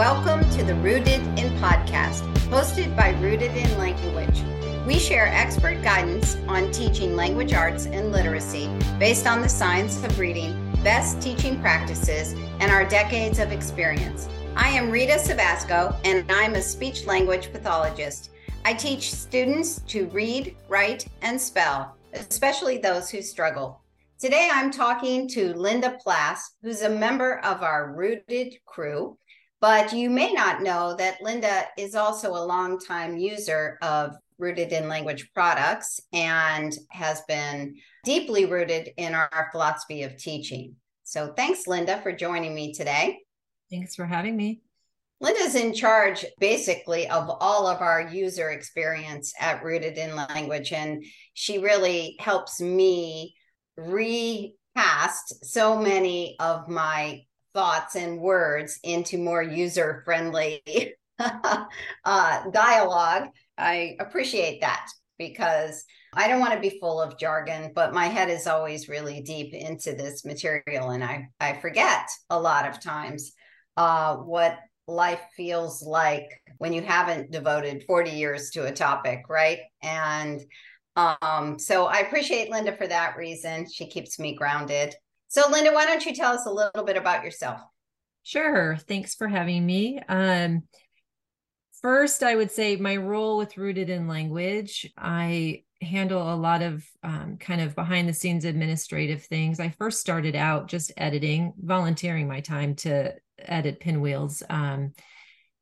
Welcome to the Rooted in podcast, hosted by Rooted in Language. We share expert guidance on teaching language arts and literacy based on the science of reading, best teaching practices, and our decades of experience. I am Rita Savasco, and I'm a speech language pathologist. I teach students to read, write, and spell, especially those who struggle. Today, I'm talking to Linda Plass, who's a member of our Rooted crew. But you may not know that Linda is also a longtime user of rooted in language products and has been deeply rooted in our philosophy of teaching. So thanks, Linda, for joining me today. Thanks for having me. Linda's in charge basically of all of our user experience at Rooted in Language, and she really helps me recast so many of my thoughts and words into more user friendly uh, dialogue I appreciate that because I don't want to be full of jargon, but my head is always really deep into this material. And I, I forget a lot of times uh, what life feels like when you haven't devoted 40 years to a topic, right? And um, so I appreciate Linda for that reason. She keeps me grounded. So, Linda, why don't you tell us a little bit about yourself? Sure. Thanks for having me. Um, First, I would say my role with Rooted in Language, I handle a lot of um, kind of behind the scenes administrative things. I first started out just editing, volunteering my time to edit pinwheels. Um,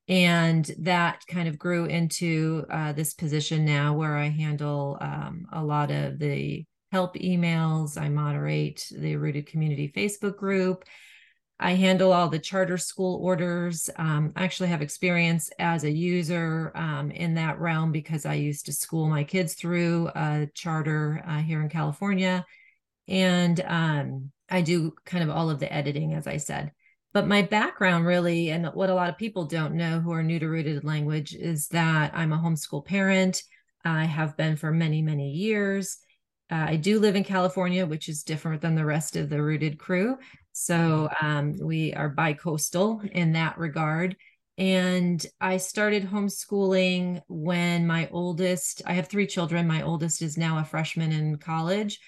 and that kind of grew into uh, this position now where I handle um, a lot of the help emails. I moderate the Rooted Community Facebook group I handle all the charter school orders. Um, I actually have experience as a user um, in that realm because I used to school my kids through a charter uh, here in California. And um, I do kind of all of the editing, as I said. But my background, really, and what a lot of people don't know who are new to rooted language, is that I'm a homeschool parent. I have been for many, many years. Uh, I do live in California, which is different than the rest of the rooted crew. So um, we are bi-coastal in that regard. And I started homeschooling when my oldest, I have three children. My oldest is now a freshman in college.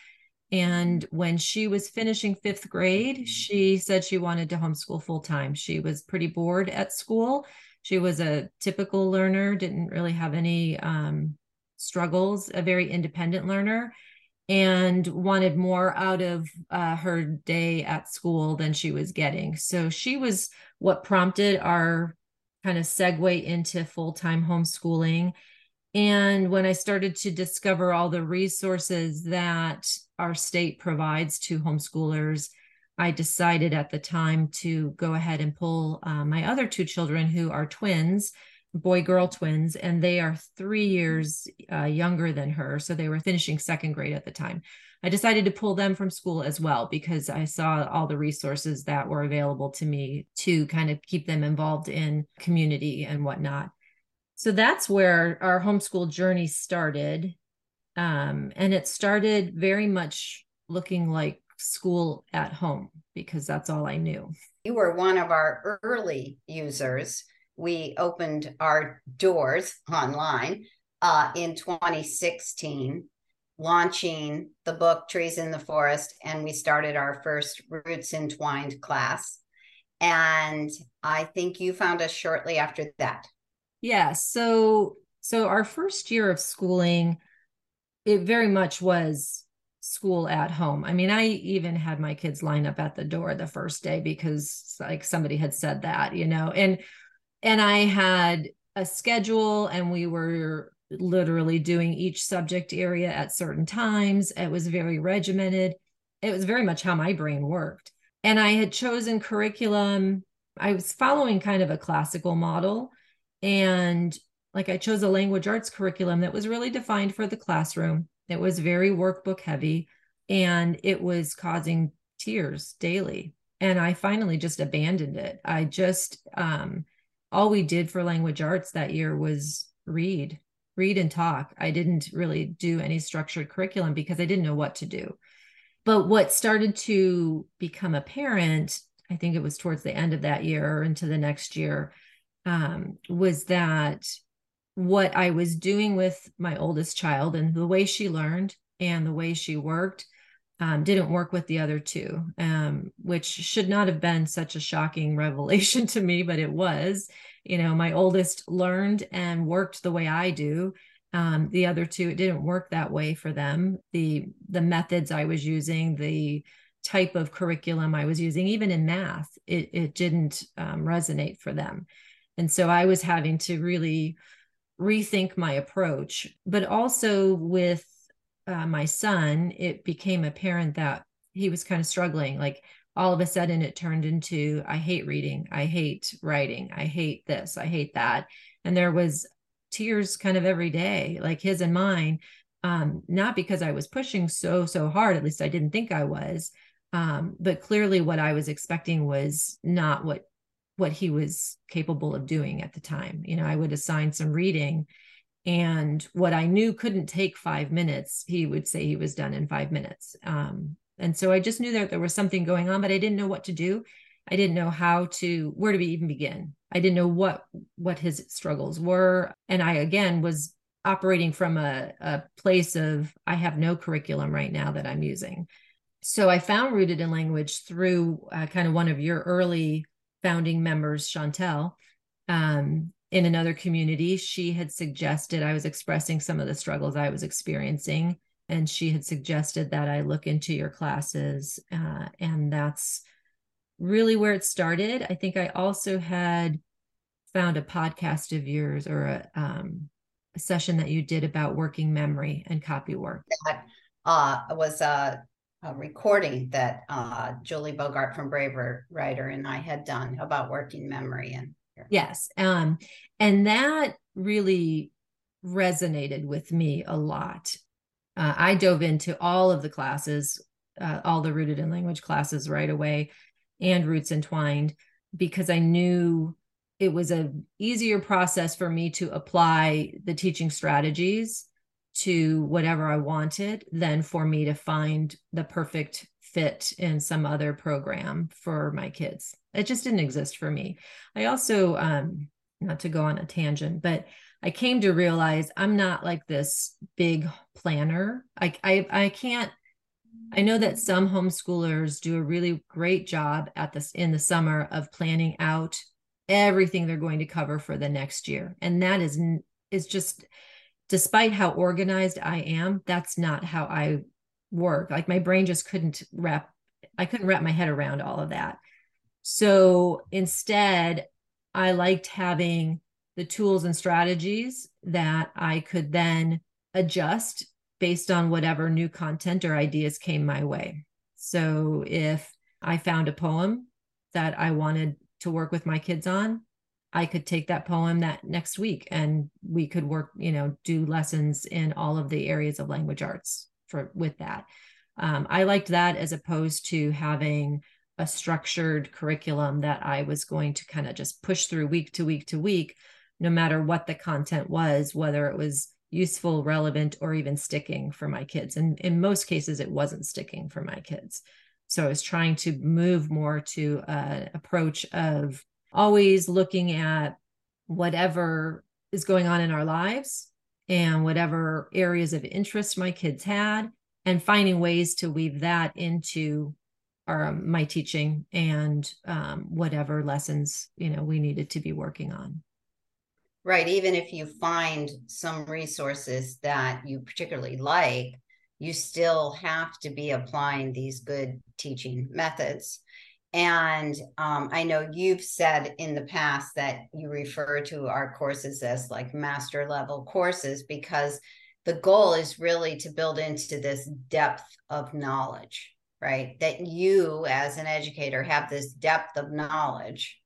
And when she was finishing fifth grade, she said she wanted to homeschool full time. She was pretty bored at school. She was a typical learner, didn't really have any um, struggles, a very independent learner and wanted more out of uh, her day at school than she was getting. So she was what prompted our kind of segue into full time homeschooling. And when I started to discover all the resources that our state provides to homeschoolers, I decided at the time to go ahead and pull uh, my other two children, who are twins, boy girl twins and they are three years uh, younger than her so they were finishing second grade at the time. I decided to pull them from school as well because i saw all the resources that were available to me to kind of keep them involved in community and whatnot. So that's where our homeschool journey started. Um, and it started very much looking like school at home because that's all i knew. You were one of our early users we opened our doors online uh, in 2016, launching the book Trees in the Forest, and we started our first Roots Entwined class. And I think you found us shortly after that. Yeah. So, so our first year of schooling, it very much was school at home. I mean, I even had my kids line up at the door the first day because like somebody had said that, you know, and and I had a schedule and we were literally doing each subject area at certain times. It was very regimented. It was very much how my brain worked. And I had chosen curriculum. I was following kind of a classical model. And like I chose a language arts curriculum that was really defined for the classroom. It was very workbook heavy and it was causing tears daily. And I finally just abandoned it. I just, um, all we did for language arts that year was read, read and talk. I didn't really do any structured curriculum because I didn't know what to do. But what started to become apparent, I think it was towards the end of that year or into the next year, um, was that what I was doing with my oldest child and the way she learned and the way she worked um, didn't work with the other two, um, which should not have been such a shocking revelation to me, but it was. You know, my oldest learned and worked the way I do. Um, the other two, it didn't work that way for them. The the methods I was using, the type of curriculum I was using, even in math, it it didn't um, resonate for them, and so I was having to really rethink my approach. But also with uh, my son, it became apparent that he was kind of struggling. Like all of a sudden, it turned into I hate reading, I hate writing, I hate this, I hate that. And there was tears kind of every day, like his and mine. Um, not because I was pushing so, so hard, at least I didn't think I was. Um, but clearly what I was expecting was not what what he was capable of doing at the time. You know, I would assign some reading and what i knew couldn't take five minutes he would say he was done in five minutes. Um, and so i just knew that there was something going on but i didn't know what to do. I didn't know how to where to even begin. I didn't know what what his struggles were. And i again was operating from a, a place of i have no curriculum right now that i'm using. So i found rooted in language through uh, kind of one of your early founding members chantel um, in another community, she had suggested I was expressing some of the struggles I was experiencing. And she had suggested that I look into your classes. Uh, and that's really where it started. I think I also had found a podcast of yours or a, um, a session that you did about working memory and copy work. That uh, was a, a recording that uh, Julie Bogart from Brave Writer and I had done about working memory. And Yes. Um, and that really resonated with me a lot. Uh, I dove into all of the classes, uh, all the rooted in language classes right away, and roots entwined, because I knew it was a easier process for me to apply the teaching strategies to whatever I wanted than for me to find the perfect fit in some other program for my kids. It just didn't exist for me. I also, um, not to go on a tangent, but I came to realize I'm not like this big planner. I, I, I can't. I know that some homeschoolers do a really great job at this in the summer of planning out everything they're going to cover for the next year, and that is is just, despite how organized I am, that's not how I work. Like my brain just couldn't wrap. I couldn't wrap my head around all of that. So instead, I liked having the tools and strategies that I could then adjust based on whatever new content or ideas came my way. So if I found a poem that I wanted to work with my kids on, I could take that poem that next week and we could work, you know, do lessons in all of the areas of language arts for with that. Um, I liked that as opposed to having a structured curriculum that I was going to kind of just push through week to week to week, no matter what the content was, whether it was useful, relevant, or even sticking for my kids. And in most cases, it wasn't sticking for my kids. So I was trying to move more to an approach of always looking at whatever is going on in our lives and whatever areas of interest my kids had and finding ways to weave that into our um, my teaching and um, whatever lessons you know we needed to be working on. Right even if you find some resources that you particularly like you still have to be applying these good teaching methods. And um, i know you've said in the past that you refer to our courses as like master level courses because the goal is really to build into this depth of knowledge right? That you, as an educator, have this depth of knowledge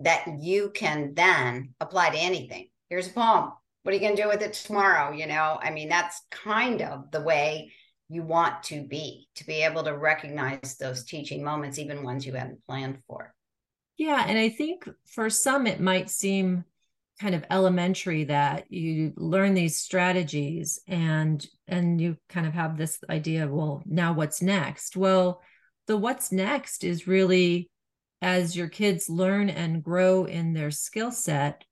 that you can then apply to anything. Here's a poem. What are you going to do with it tomorrow? You know, I mean, that's kind of the way you want to be, to be able to recognize those teaching moments, even ones you hadn't planned for. Yeah. And I think for some, it might seem kind of elementary that you learn these strategies and and you kind of have this idea of well now what's next well the what's next is really as your kids learn and grow in their skill set,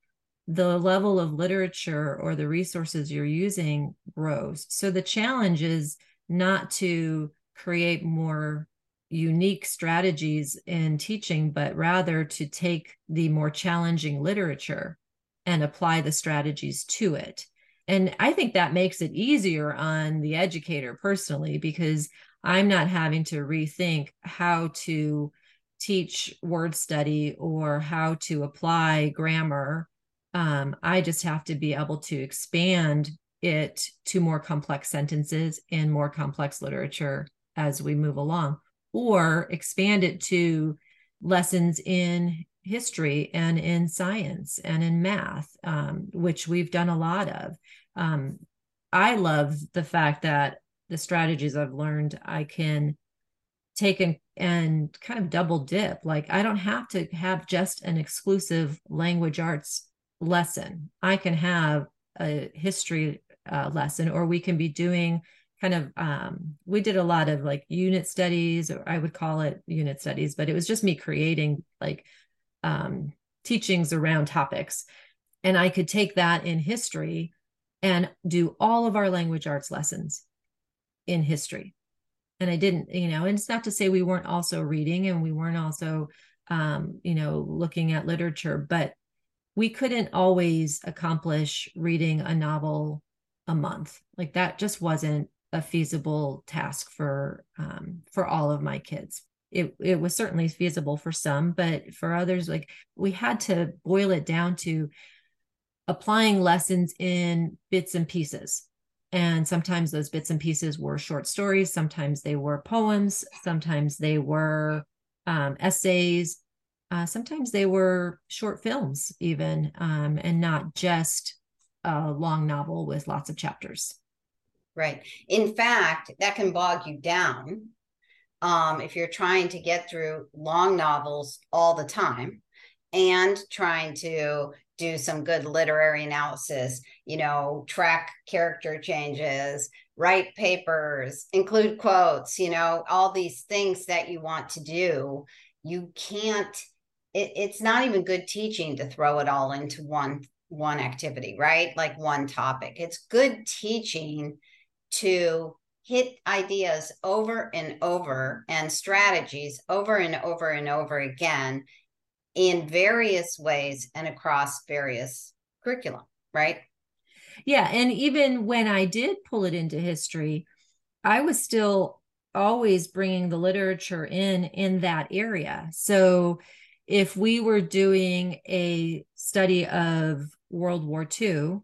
the level of literature or the resources you're using grows. So the challenge is not to create more unique strategies in teaching, but rather to take the more challenging literature and apply the strategies to it. And I think that makes it easier on the educator personally, because I'm not having to rethink how to teach word study or how to apply grammar. Um, I just have to be able to expand it to more complex sentences and more complex literature as we move along, or expand it to lessons in history and in science and in math, um, which we've done a lot of. Um, I love the fact that the strategies I've learned, I can take and, and kind of double dip. Like I don't have to have just an exclusive language arts lesson. I can have a history uh, lesson, or we can be doing kind of um, we did a lot of like unit studies or i would call it unit studies but it was just me creating like um, teachings around topics. And i could take that in history and do all of our language arts lessons in history. And i didn't you know and it's not to say we weren't also reading and we weren't also um, you know looking at literature but we couldn't always accomplish reading a novel a month. Like that just wasn't a feasible task for um, for all of my kids it, it was certainly feasible for some but for others like we had to boil it down to applying lessons in bits and pieces and sometimes those bits and pieces were short stories sometimes they were poems sometimes they were um, essays uh, sometimes they were short films even um, and not just a long novel with lots of chapters Right. In fact, that can bog you down um, if you're trying to get through long novels all the time and trying to do some good literary analysis, you know, track character changes, write papers, include quotes, you know, all these things that you want to do. You can't, it, it's not even good teaching to throw it all into one one activity right like one topic it's good teaching to hit ideas over and over and strategies over and over and over again in various ways and across various curriculum, right? Yeah. And even when I did pull it into history, I was still always bringing the literature in in that area. So if we were doing a study of World War II,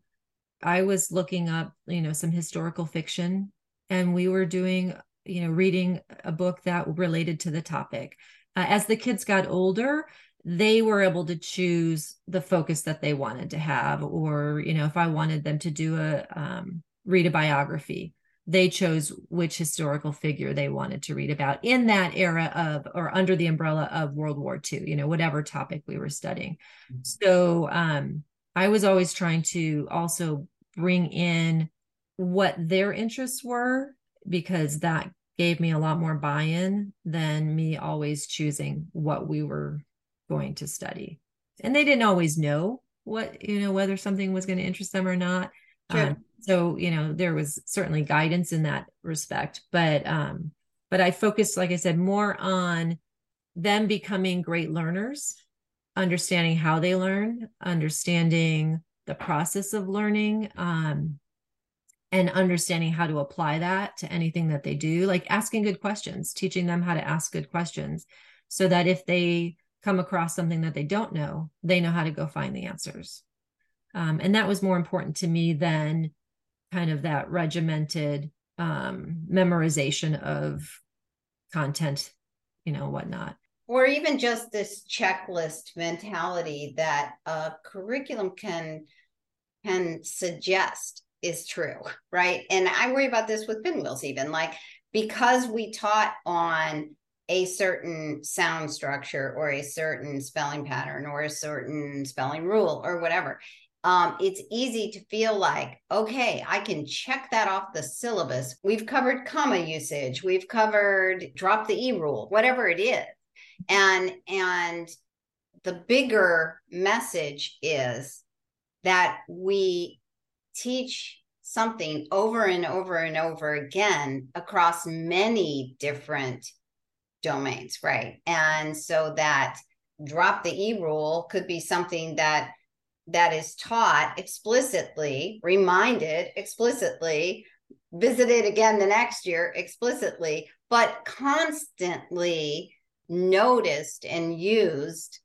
I was looking up, you know, some historical fiction and we were doing, you know, reading a book that related to the topic. Uh, as the kids got older, they were able to choose the focus that they wanted to have or you know if i wanted them to do a um, read a biography they chose which historical figure they wanted to read about in that era of or under the umbrella of world war ii you know whatever topic we were studying mm-hmm. so um, I was always trying to also bring in what their interests were because that gave me a lot more buy-in than me always choosing what we were going to study. And they didn't always know what, you know, whether something was going to interest them or not. Sure. Um, so, you know, there was certainly guidance in that respect, but um but I focused like I said more on them becoming great learners understanding how they learn, understanding the process of learning, um, and understanding how to apply that to anything that they do, like asking good questions, teaching them how to ask good questions so that if they come across something that they don't know, they know how to go find the answers. Um, and that was more important to me than kind of that regimented um, memorization of content, you know, whatnot or even just this checklist mentality that a curriculum can can suggest is true right? And i worry about this with pinwheels even like because we taught on a certain sound structure or a certain spelling pattern or a certain spelling rule or whatever um, it's easy to feel like, okay, I can check that off the syllabus. We've covered comma usage, we've covered drop the E rule, whatever it is. And and the bigger message is that we teach something over and over and over again across many different domains, right? And so that drop the e rule could be something that that is taught explicitly, reminded explicitly, visited again the next year explicitly, but constantly noticed and used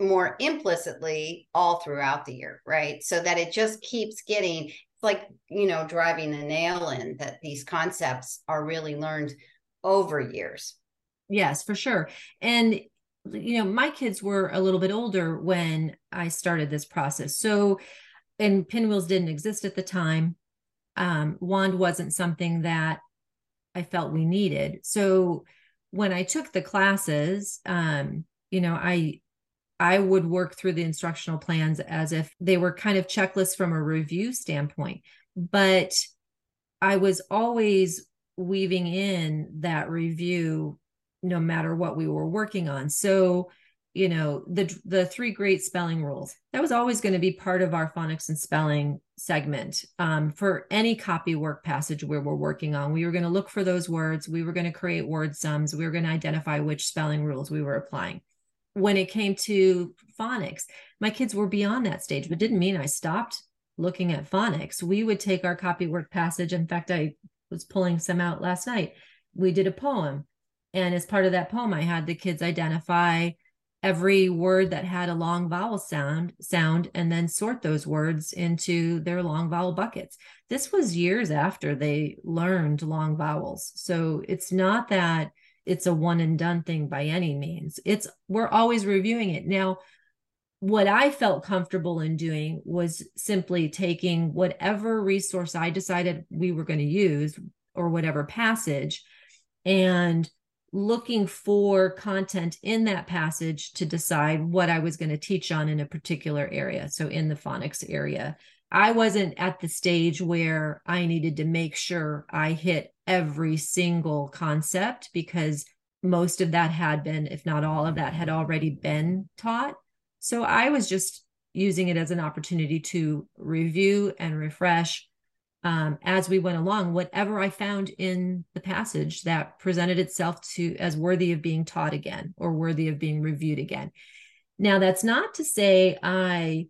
more implicitly all throughout the year, right? So that it just keeps getting like you know driving a nail in that these concepts are really learned over years. Yes for sure. And you know my kids were a little bit older when i started this process. So and pinwheels didn't exist at the time. Um, wand wasn't something that i felt we needed. So when i took the classes um, you know i I would work through the instructional plans as if they were kind of checklists from a review standpoint. But I was always weaving in that review no matter what we were working on. So, you know, the the three great spelling rules. That was always going to be part of our phonics and spelling segment um, for any copy work passage where we're working on. We were going to look for those words. We were going to create word sums. We were going to identify which spelling rules we were applying when it came to phonics, my kids were beyond that stage, but didn't mean I stopped looking at phonics. We would take our copy work passage. In fact, I was pulling some out last night. We did a poem. And as part of that poem, I had the kids identify every word that had a long vowel sound sound and then sort those words into their long vowel buckets. This was years after they learned long vowels. So it's not that it's a one and done thing by any means. It's we're always reviewing it. Now, what I felt comfortable in doing was simply taking whatever resource I decided we were going to use or whatever passage and looking for content in that passage to decide what I was going to teach on in a particular area. So, in the phonics area, I wasn't at the stage where I needed to make sure I hit every single concept because most of that had been, if not all of that, had already been taught. So I was just using it as an opportunity to review and refresh um, as we went along whatever I found in the passage that presented itself to as worthy of being taught again or worthy of being reviewed again. Now, that's not to say I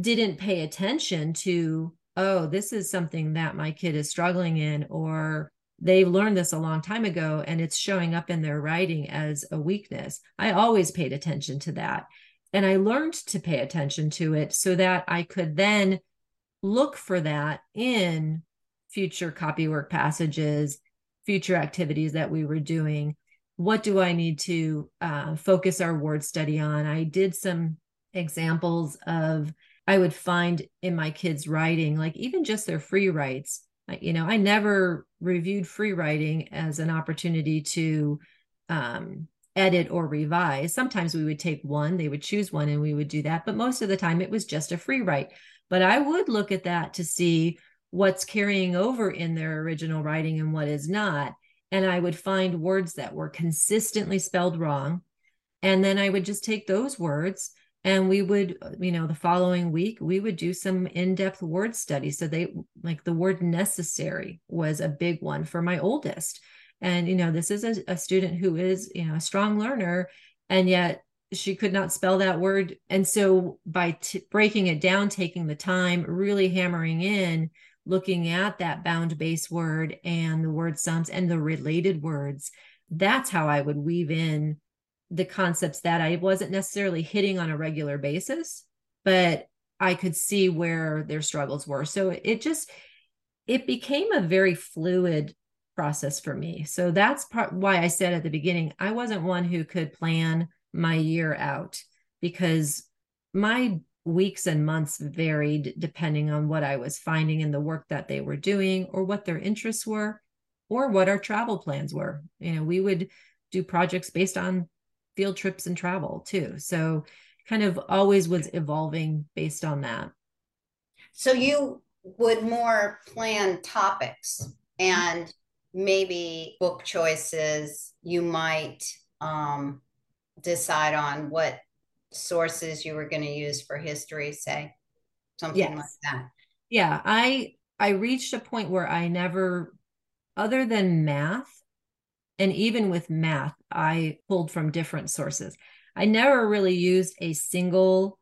didn't pay attention to, oh, this is something that my kid is struggling in, or they learned this a long time ago and it's showing up in their writing as a weakness. I always paid attention to that. And I learned to pay attention to it so that I could then look for that in future copywork passages, future activities that we were doing. What do I need to uh, focus our word study on? I did some examples of, I would find in my kids' writing, like even just their free writes you know, I never reviewed free writing as an opportunity to um, edit or revise. Sometimes we would take one, they would choose one, and we would do that. But most of the time, it was just a free write. But I would look at that to see what's carrying over in their original writing and what is not. And I would find words that were consistently spelled wrong. And then I would just take those words and we would uh, you know the following week we would do some in-depth word study. So they like the word necessary was a big one for my oldest. And you know this is a, a student who is you know a strong learner and yet she could not spell that word. And so by t- breaking it down taking the time really hammering in looking at that bound base word and the word sums and the related words that's how i would weave in the concepts that I wasn't necessarily hitting on a regular basis, but I could see where their struggles were. So it just it became a very fluid process for me. So that's part why I said at the beginning I wasn't one who could plan my year out because my weeks and months varied depending on what I was finding in the work that they were doing or what their interests were or what our travel plans were. You know, we would do projects based on field trips and travel too. So kind of always was evolving based on that. So you would more plan topics and maybe book choices. You might um, decide on what sources you were going to use for history, say something yes. like that? Yeah, I I reached a point where I never, other than math, and even with math, I pulled from different sources. I never really used a single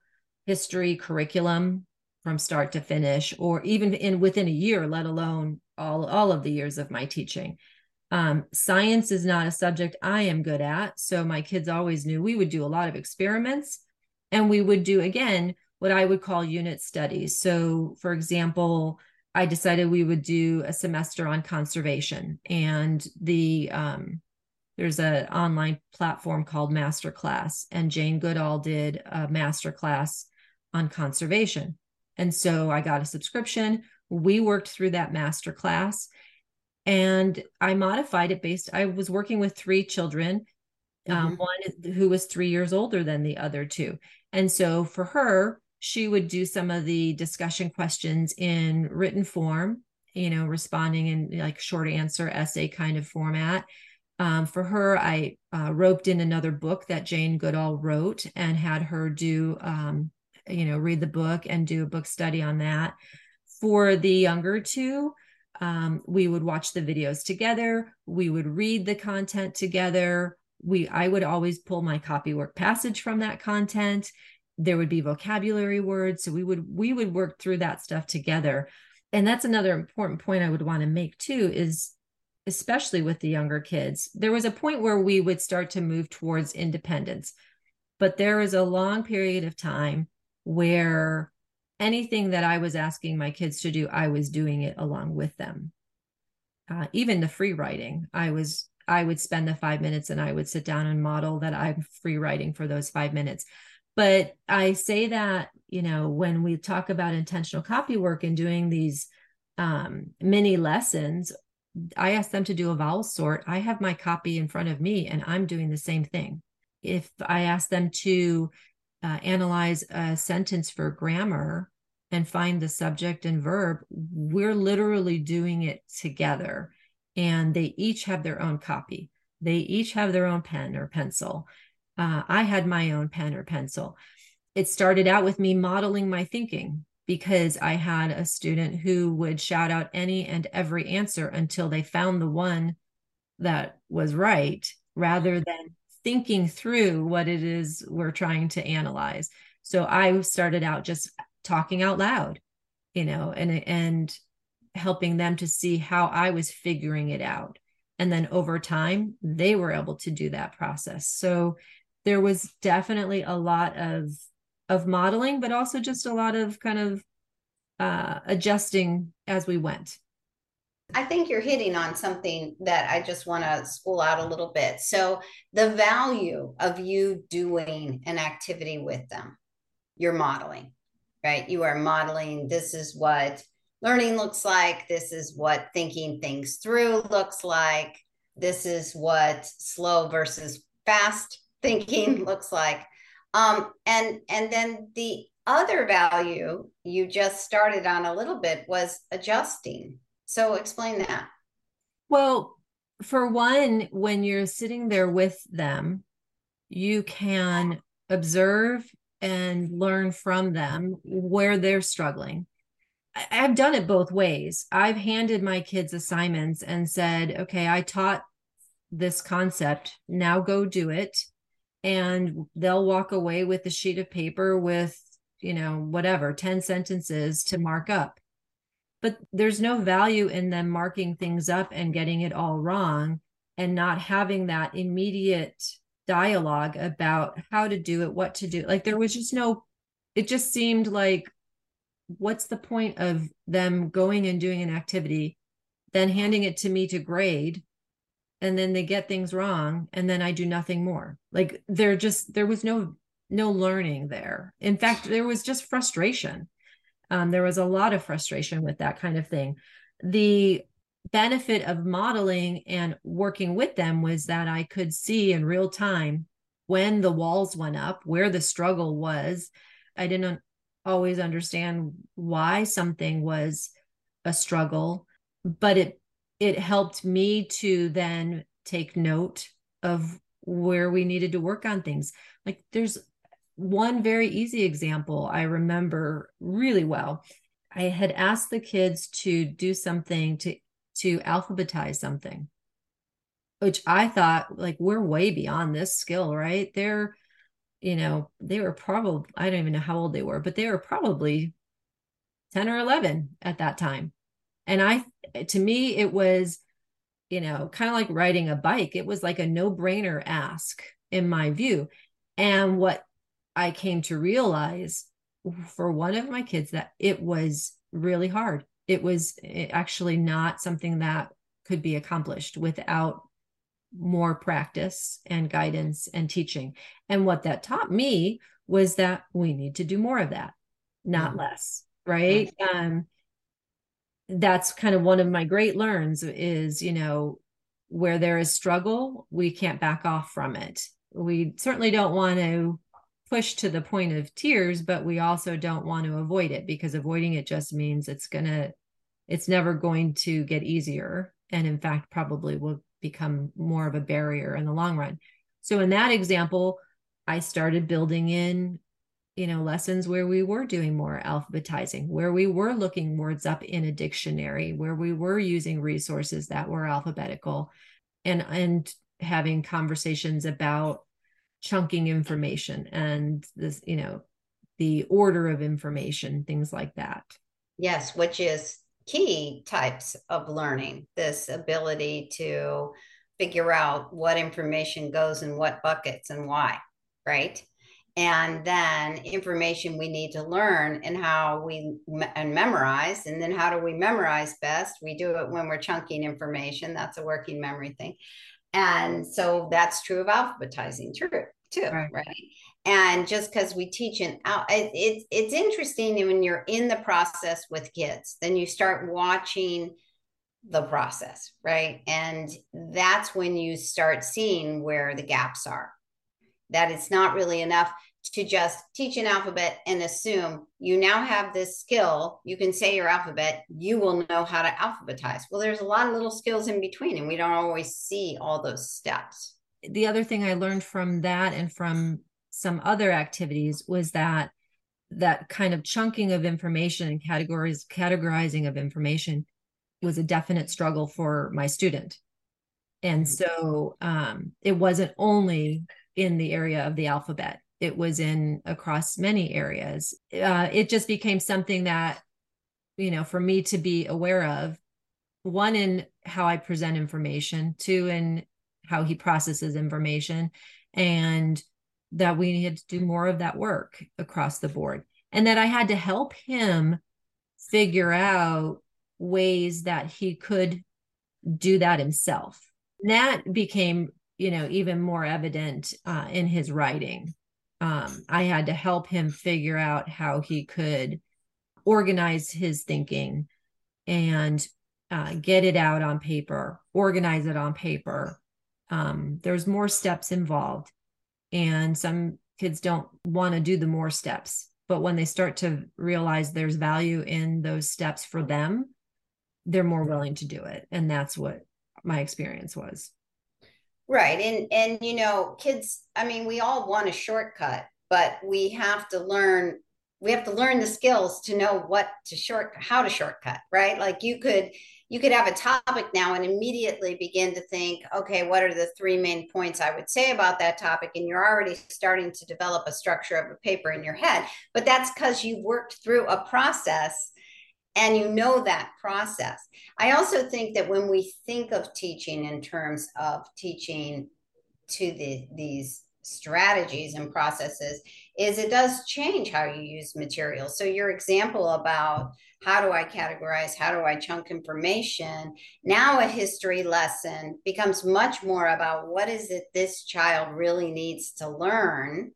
history curriculum from start to finish, or even in within a year, let alone all all of the years of my teaching. Um, science is not a subject I am good at. So my kids always knew we would do a lot of experiments and we would do, again, what I would call unit studies. So, for example, I decided we would do a semester on conservation and the, um, there's an online platform called Masterclass, and Jane Goodall did a masterclass on conservation. And so I got a subscription. We worked through that masterclass and I modified it based. I was working with three children, um, mm-hmm. one who was three years older than the other two, and so for her, she would do some of the discussion questions in written form, you know, responding in like short answer essay kind of format. Um, for her, I uh, roped in another book that Jane Goodall wrote and had her do, um, you know, read the book and do a book study on that. For the younger two, um, we would watch the videos together. We would read the content together. We i would always pull my copy work passage from that content. There would be vocabulary words. So we would we would work through that stuff together. And that's another important point i would want to make too is especially with the younger kids there was a point where we would start to move towards independence but there is a long period of time where anything that I was asking my kids to do, I was doing it along with them. Uh, even the free writing, I was I would spend the five minutes and I would sit down and model that I'm free writing for those five minutes. But I say that you know when we talk about intentional copy work and doing these um, mini lessons, I ask them to do a vowel sort. I have my copy in front of me and I'm doing the same thing. If I ask them to uh, analyze a sentence for grammar and find the subject and verb, we're literally doing it together. And they each have their own copy. They each have their own pen or pencil. Uh, I had my own pen or pencil. It started out with me modeling my thinking because I had a student who would shout out any and every answer until they found the one that was right rather than thinking through what it is we're trying to analyze. So I started out just talking out loud, you know, and and helping them to see how I was figuring it out. And then over time, they were able to do that process. So there was definitely a lot of of modeling, but also just a lot of kind of uh, adjusting as we went. I think you're hitting on something that I just want to spool out a little bit. So, the value of you doing an activity with them, you're modeling, right? You are modeling this is what learning looks like, this is what thinking things through looks like, this is what slow versus fast thinking looks like. Um, and and then the other value you just started on a little bit was adjusting so explain that. Well, for one, when you're sitting there with them, you can observe and learn from them where they're struggling. I've done it both ways. I've handed my kids assignments and said, okay, I taught this concept. Now go do it. And they'll walk away with a sheet of paper with, you know, whatever, 10 sentences to mark up. But there's no value in them marking things up and getting it all wrong and not having that immediate dialogue about how to do it what to do. Like there was just no it just seemed like what's the point of them going and doing an activity then handing it to me to grade and then they get things wrong and then i do nothing more like there just there was no no learning there in fact there was just frustration um, there was a lot of frustration with that kind of thing. The benefit of modeling and working with them was that I could see in real time when the walls went up, where the struggle was. I didn't always understand why something was a struggle, but it it helped me to then take note of where we needed to work on things. Like there's one very easy example I remember really well. I had asked the kids to do something to to alphabetize something which I thought like we're way beyond this skill, right? They're, you know, they were probably, I don't even know how old they were, but they were probably 10 or 11 at that time. And I, to me, it was, you know, kind of like riding a bike. It was like a no brainer ask in my view. And what I came to realize for one of my kids that it was really hard. It was eh, actually not something that could be accomplished without more practice and guidance and teaching. And what that taught me was that we need to do more of that, not mm-hmm. less. Right. Mm-hmm. Um, that's kind of one of my great learns is, you know, where there is struggle, we can't back off from it. We certainly don't want to push to the point of tears, but we also don't want to avoid it because avoiding it just means it's going to, it's never going to get easier. And in fact, probably will become more of a barrier in the long run. So in that example, I started building in you know lessons where we were doing more alphabetizing where we were looking words up in a dictionary where we were using resources that were alphabetical and and having conversations about chunking information and this you know the order of information things like that. Yes which is key types of learning this ability to figure out what information goes in what buckets and why right and then information we need to learn and how we and memorize and then how do we memorize best? We do it when we're chunking information that's a working memory thing. And so that's true of alphabetizing true too right, right? and just because we teach an out it, it's it's interesting when you're in the process with kids then you start watching the process right? And that's when you start seeing where the gaps are. That it's not really enough to just teach an alphabet and assume you now have this skill you can say your alphabet you will know how to alphabetize. Well there's a lot of little skills in between and we don't always see all those steps. The other thing i learned from that and from some other activities was that that kind of chunking of information and categories categorizing of information was a definite struggle for my student. And mm-hmm. so um, it wasn't only in the area of the alphabet it was in across many areas uh, it just became something that you know for me to be aware of one in how i present information two in how he processes information and that we needed to do more of that work across the board and that I had to help him figure out ways that he could do that himself. And that became, you know, even more evident uh, in his writing. Um, I had to help him figure out how he could organize his thinking and uh, get it out on paper, organize it on paper. Um, there's more steps involved and some kids don't want to do the more steps but when they start to realize there's value in those steps for them they're more willing to do it and that's what my experience was right and and you know kids i mean we all want a shortcut but we have to learn we have to learn the skills to know what to short how to shortcut right like you could you could have a topic now and immediately begin to think, okay, what are the three main points I would say about that topic? And you're already starting to develop a structure of a paper in your head. But that's because you've worked through a process and you know that process. I also think that when we think of teaching in terms of teaching to the, these strategies and processes, is it does change how you use materials. So your example about how do I categorize? How do I chunk information? Now, a history lesson becomes much more about what is it this child really needs to learn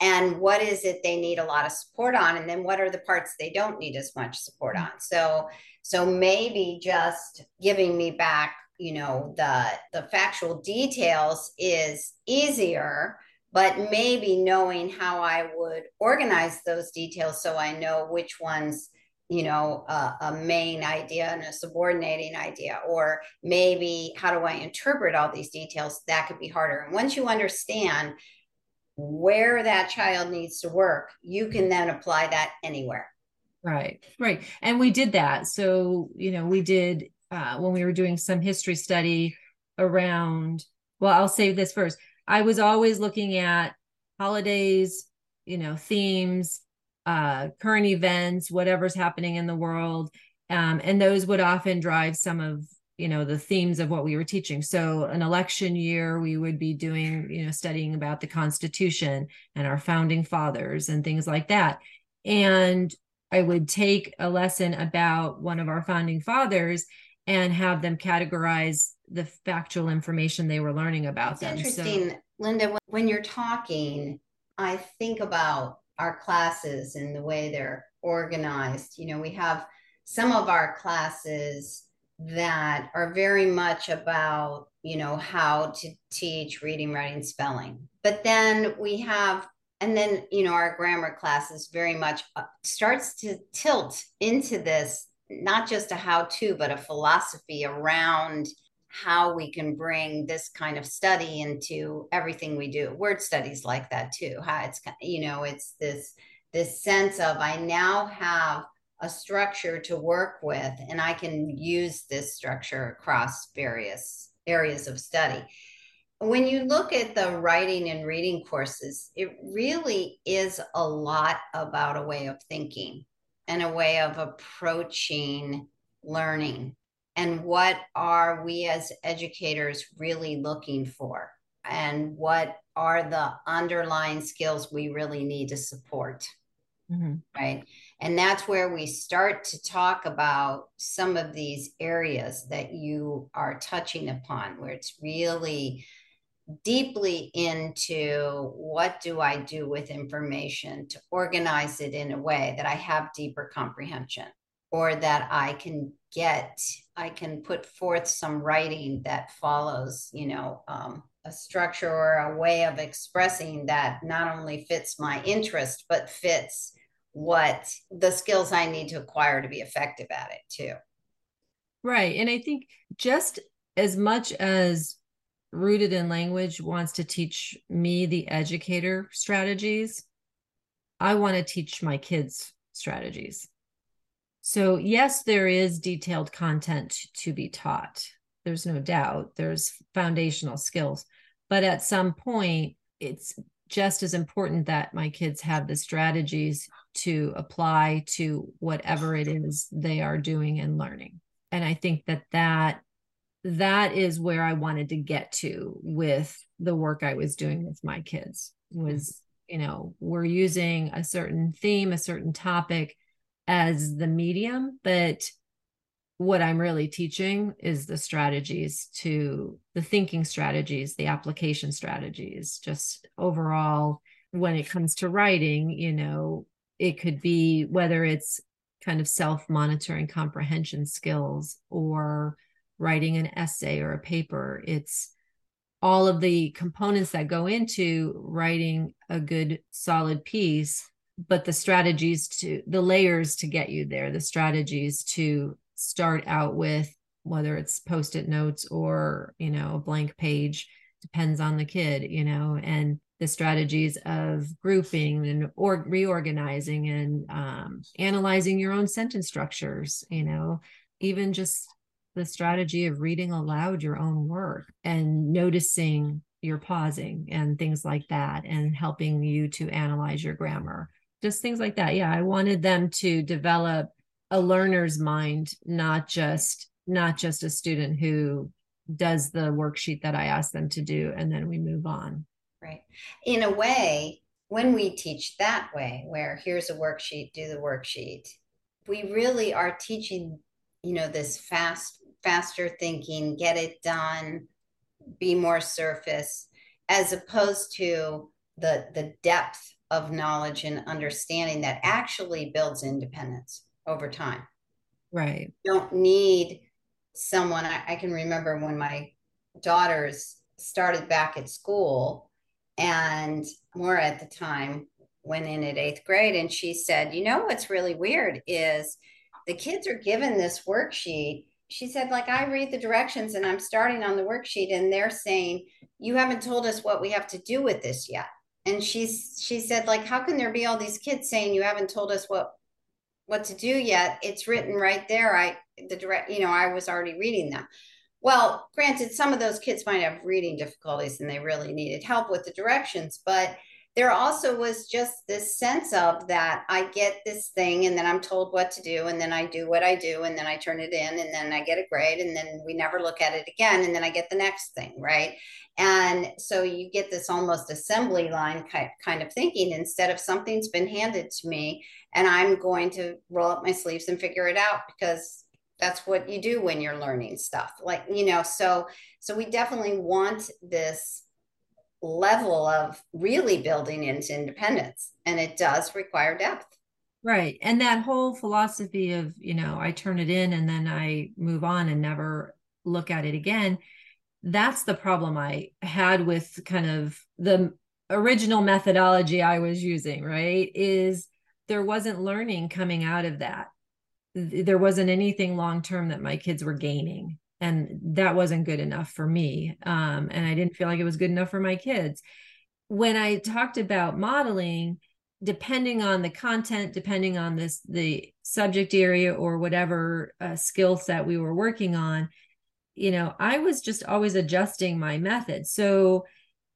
and what is it they need a lot of support on and then what are the parts they don't need as much support on? Mm-hmm. So so maybe just giving me back you know the the factual details is easier but maybe knowing how i would organize those details so i know which ones you know a, a, main idea and a subordinating idea or maybe how do i interpret all these details? That could be harder. And once you understand where that child needs to work you can then apply that anywhere. Right right. And we did that. So you know we did uh, when we were doing some history study around well i'll say this first. I was always looking at holidays you know themes uh, current events, whatever's happening in the world. Um, and those would often drive some of you know the themes of what we were teaching. So an election year we would be doing you know studying about the constitution and our founding fathers and things like that. And i would take a lesson about one of our founding fathers and have them categorize the factual information they were learning about That's them. Interesting so, linda when you're talking i think about our classes and the way they're organized. You know, we have some of our classes that are very much about, you know, how to teach reading, writing, spelling. But then we have and then you know our grammar classes very much uh, starts to tilt into this not just a how to but a philosophy around how we can bring this kind of study into everything we do word studies like that too how it's you know it's this this sense of i now have a structure to work with and i can use this structure across various areas of study. When you look at the writing and reading courses it really is a lot about a way of thinking and a way of approaching learning and what are we as educators really looking for? And what are the underlying skills we really need to support? Mm-hmm. right and that's where we start to talk about some of these areas that you are touching upon where it's really deeply into what do I do with information to organize it in a way that I have deeper comprehension or that I can get, I can put forth some writing that follows, you know, um, a structure or a way of expressing that not only fits my interest, but fits what the skills I need to acquire to be effective at it too. Right. And I think just as much as rooted in language wants to teach me the educator strategies, I want to teach my kids strategies. So, yes, there is detailed content to be taught. There's no doubt. There's foundational skills. But at some point, it's just as important that my kids have the strategies to apply to whatever it is they are doing and learning. And I think that that that is where I wanted to get to with the work I was doing with my kids was, you know, we're using a certain theme, a certain topic as the medium, but what I'm really teaching is the strategies to the thinking strategies, the application strategies, just overall when it comes to writing, you know, it could be whether it's kind of self monitoring comprehension skills or writing an essay or a paper. It's all of the components that go into writing a good solid piece but the strategies to the layers to get you there the strategies to start out with whether it's post-it notes or you know a blank page depends on the kid you know and the strategies of grouping and or reorganizing and um, analyzing your own sentence structures you know even just the strategy of reading aloud your own work and noticing your pausing and things like that and helping you to analyze your grammar. Just things like that. Yeah i wanted them to develop a learner's mind not just not just a student who does the worksheet that i ask them to do and then we move on right in a way when we teach that way where here's a worksheet do the worksheet we really are teaching you know this fast faster thinking get it done be more surface as opposed to the the depth of knowledge and understanding that actually builds independence over time. Right. You don't need someone. I, I can remember when my daughters started back at school, and more at the time went in at eighth grade, and she said, You know what's really weird is the kids are given this worksheet. She said like i read the directions and i'm starting on the worksheet and they're saying you haven't told us what we have to do with this yet and she's she said like how can there be all these kids saying you haven't told us what what to do yet? It's written right there. I the direct you know i was already reading them well granted some of those kids might have reading difficulties and they really needed help with the directions but there also was just this sense of that I get this thing and then I'm told what to do and then I do what I do and then I turn it in and then I get a grade and then we never look at it again and then I get the next thing, right? And so you get this almost assembly line kind of thinking instead of something's been handed to me and I'm going to roll up my sleeves and figure it out because that's what you do when you're learning stuff. Like, you know, so so we definitely want this level of really building into independence and it does require depth right and that whole philosophy of you know i turn it in and then i move on and never look at it again that's the problem i had with kind of the original methodology i was using right is there wasn't learning coming out of that there wasn't anything long term that my kids were gaining and that wasn't good enough for me um, and i didn't feel like it was good enough for my kids. When i talked about modeling depending on the content depending on this the subject area or whatever uh, skill set we were working on you know i was just always adjusting my method. So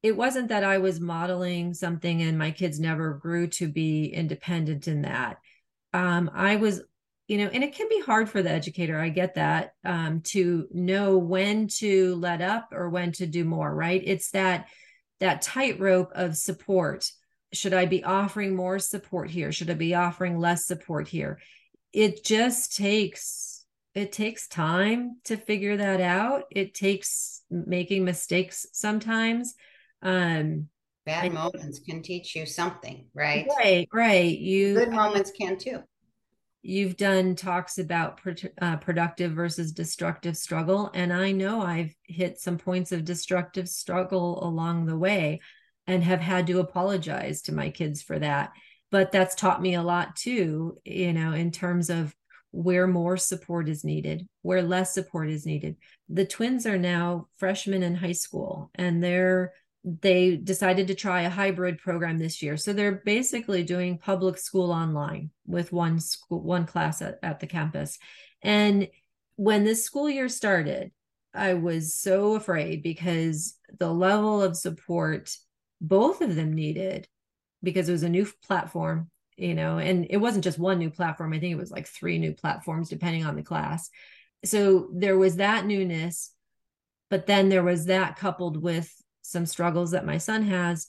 it wasn't that i was modeling something and my kids never grew to be independent in that. Um, i was you know and it can be hard for the educator i get that um, to know when to let up or when to do more right? It's that that tightrope of support. Should i be offering more support here? Should i be offering less support here? It just takes it takes time to figure that out. It takes making mistakes sometimes um bad moments can teach you something right? Right right you good moments can too you've done talks about uh, productive versus destructive struggle and i know i've hit some points of destructive struggle along the way and have had to apologize to my kids for that. But that's taught me a lot too you know in terms of where more support is needed where less support is needed. The twins are now freshmen in high school and they're they decided to try a hybrid program this year. So they're basically doing public school online with one school, one class at, at the campus. And when this school year started, I was so afraid because the level of support both of them needed because it was a new platform, you know, and it wasn't just one new platform. I think it was like three new platforms depending on the class. So there was that newness, but then there was that coupled with some struggles that my son has.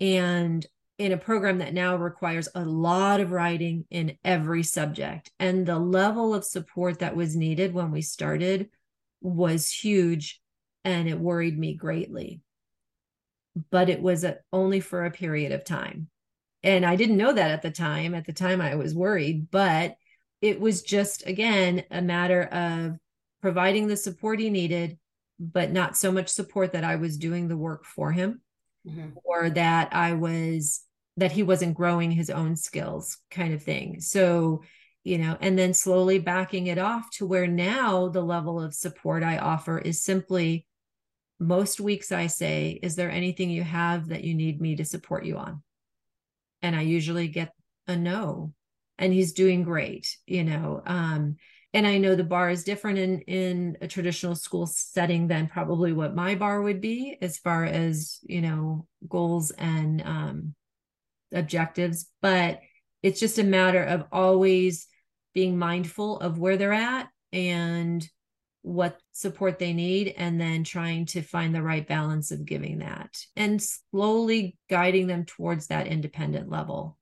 And in a program that now requires a lot of writing in every subject. And the level of support that was needed when we started was huge and it worried me greatly. But it was a, only for a period of time. And i didn't know that at the time at the time i was worried but it was just again a matter of providing the support he needed but not so much support that I was doing the work for him mm-hmm. or that I was that he wasn't growing his own skills kind of thing. So, you know, and then slowly backing it off to where now the level of support I offer is simply most weeks I say, is there anything you have that you need me to support you on? And I usually get a no. And he's doing great, you know. Um, and I know the bar is different in in a traditional school setting than probably what my bar would be as far as you know goals and um, objectives. But it's just a matter of always being mindful of where they're at and what support they need and then trying to find the right balance of giving that and slowly guiding them towards that independent level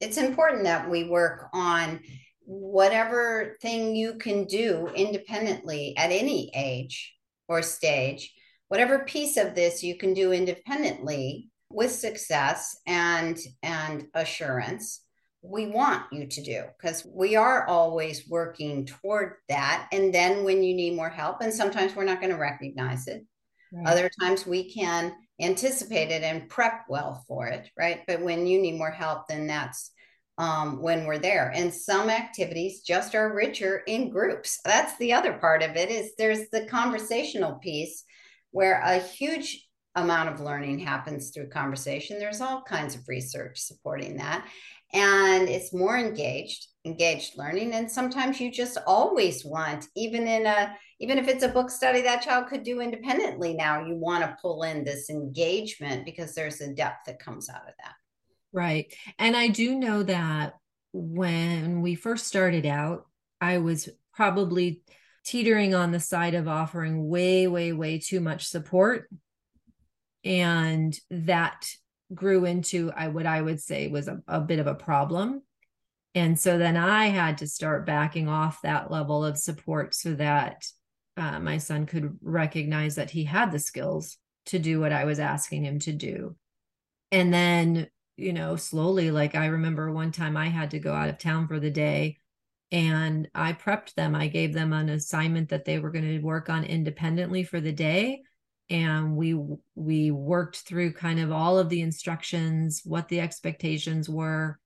it's important that we work on whatever thing you can do independently at any age or stage, whatever piece of this you can do independently with success and and assurance we want you to do because we are always working toward that and then when you need more help and sometimes we're not going to recognize it right. other times we can anticipate it and prep well for it right but when you need more help then that's um, when we're there. And some activities just are richer in groups. That's the other part of it is there's the conversational piece where a huge amount of learning happens through conversation. There's all kinds of research supporting that. And it's more engaged, engaged learning. And sometimes you just always want, even in a, even if it's a book study that child could do independently now, you want to pull in this engagement because there's a depth that comes out of that. Right. And I do know that when we first started out, I was probably teetering on the side of offering way, way, way too much support. And that grew into I what I would say was a, a bit of a problem. And so then I had to start backing off that level of support so that uh, my son could recognize that he had the skills to do what I was asking him to do. And then you know, slowly. Like I remember one time I had to go out of town for the day and I prepped them. I gave them an assignment that they were going to work on independently for the day and we we worked through kind of all of the instructions, what the expectations were.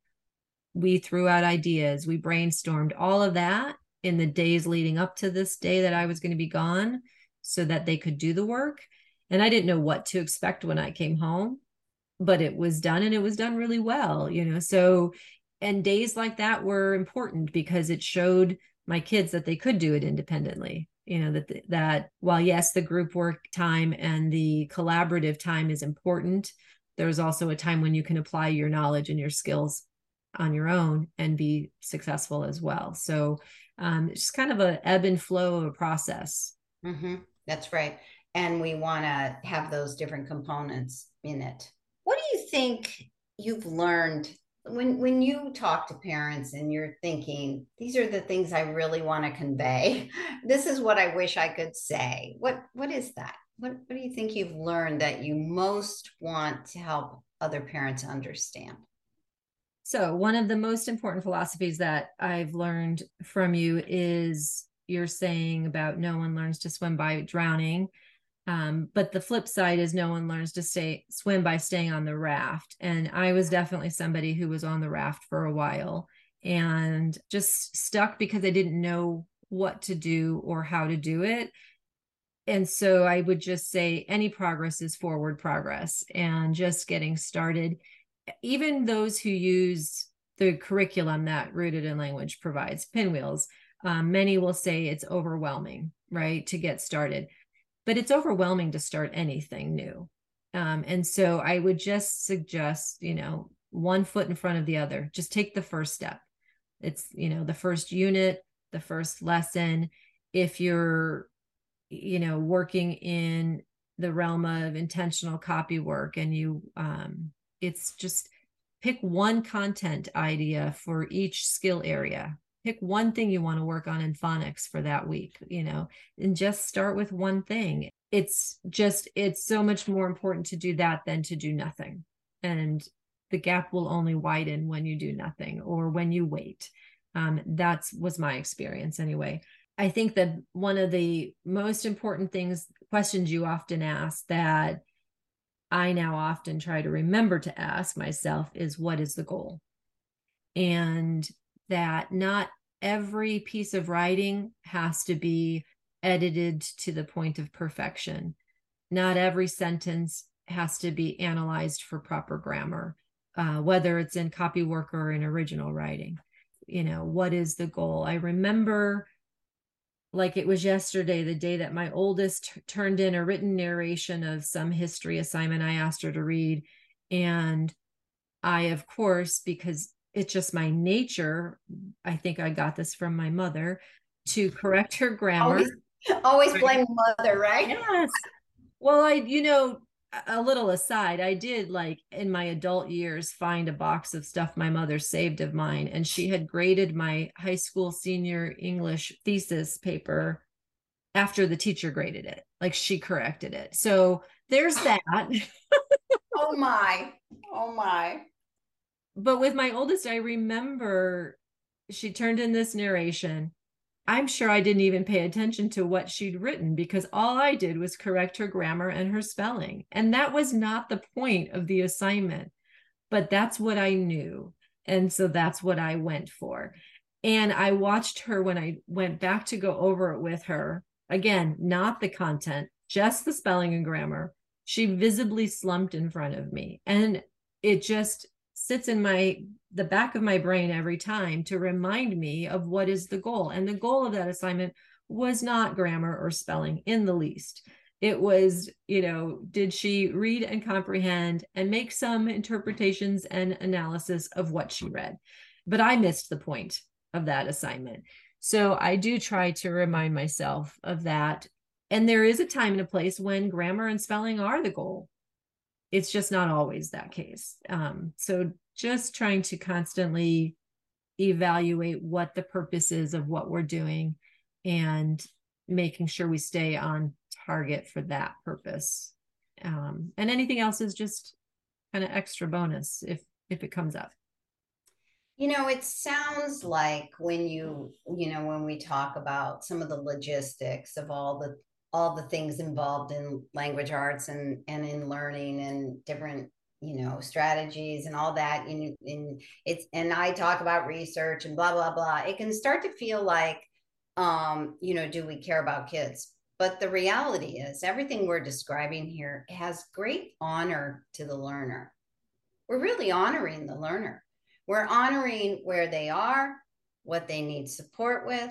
We threw out ideas, we brainstormed all of that in the days leading up to this day that I was going to be gone so that they could do the work. And I didn't know what to expect when I came home but it was done and it was done really well you know so and days like that were important because it showed my kids that they could do it independently you know that that while yes the group work time and the collaborative time is important there's also a time when you can apply your knowledge and your skills on your own and be successful as well. So um, it's just kind of a ebb and flow of a process. Mm-hmm. that's right. And we want to have those different components in it what do you think you've learned when when you talk to parents and you're thinking these are the things I really want to convey? This is what I wish I could say. What what is that? What what do you think you've learned that you most want to help other parents understand? So, one of the most important philosophies that I've learned from you is you're saying about no one learns to swim by drowning. Um, but the flip side is no one learns to stay swim by staying on the raft. And I was definitely somebody who was on the raft for a while and just stuck because I didn't know what to do or how to do it. And so I would just say any progress is forward progress and just getting started. Even those who use the curriculum that Rooted in Language provides, Pinwheels, um, many will say it's overwhelming, right, to get started but it's overwhelming to start anything new. Um, and so I would just suggest, you know, one foot in front of the other. Just take the first step. It's, you know, the first unit, the first lesson. If you're, you know, working in the realm of intentional copy work and you, um, it's just pick one content idea for each skill area pick one thing you want to work on in phonics for that week you know and just start with one thing. It's just it's so much more important to do that than to do nothing. And the gap will only widen when you do nothing or when you wait. Um, that's was my experience anyway. I think that one of the most important things questions you often ask that i now often try to remember to ask myself is what is the goal? And that not every piece of writing has to be edited to the point of perfection. Not every sentence has to be analyzed for proper grammar, uh, whether it's in copy work or in original writing. You know, what is the goal? I remember like it was yesterday, the day that my oldest t- turned in a written narration of some history assignment I asked her to read. And I, of course, because it's just my nature. I think I got this from my mother to correct her grammar. Always, always blame mother, right? Yes. Well, I, you know, a little aside, I did like in my adult years find a box of stuff my mother saved of mine, and she had graded my high school senior English thesis paper after the teacher graded it. Like she corrected it. So there's ah. that. oh my. Oh my but with my oldest, I remember she turned in this narration. I'm sure I didn't even pay attention to what she'd written because all I did was correct her grammar and her spelling. And that was not the point of the assignment, but that's what I knew. And so that's what I went for. And I watched her when I went back to go over it with her. Again, not the content, just the spelling and grammar. She visibly slumped in front of me. And it just sits in my the back of my brain every time to remind me of what is the goal. And the goal of that assignment was not grammar or spelling in the least. It was, you know, did she read and comprehend and make some interpretations and analysis of what she read? But I missed the point of that assignment. So I do try to remind myself of that. And there is a time and a place when grammar and spelling are the goal. It's just not always that case. Um, so just trying to constantly evaluate what the purpose is of what we're doing and making sure we stay on target for that purpose. Um, and anything else is just kind of extra bonus if if it comes up. You know, it sounds like when you, you know, when we talk about some of the logistics of all the all the things involved in language arts and and in learning and different you know strategies and all that. And, and it's and i talk about research and blah blah blah. It can start to feel like um you know do we care about kids? But the reality is everything we're describing here has great honor to the learner. We're really honoring the learner. We're honoring where they are what they need support with